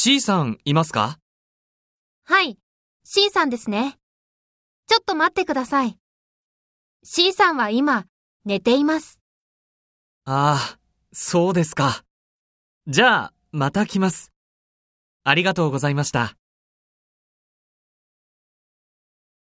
C さんいますか？はい、C さんですね。ちょっと待ってください。C さんは今、寝ています。ああ、そうですか。じゃあ、また来ます。ありがとうございました。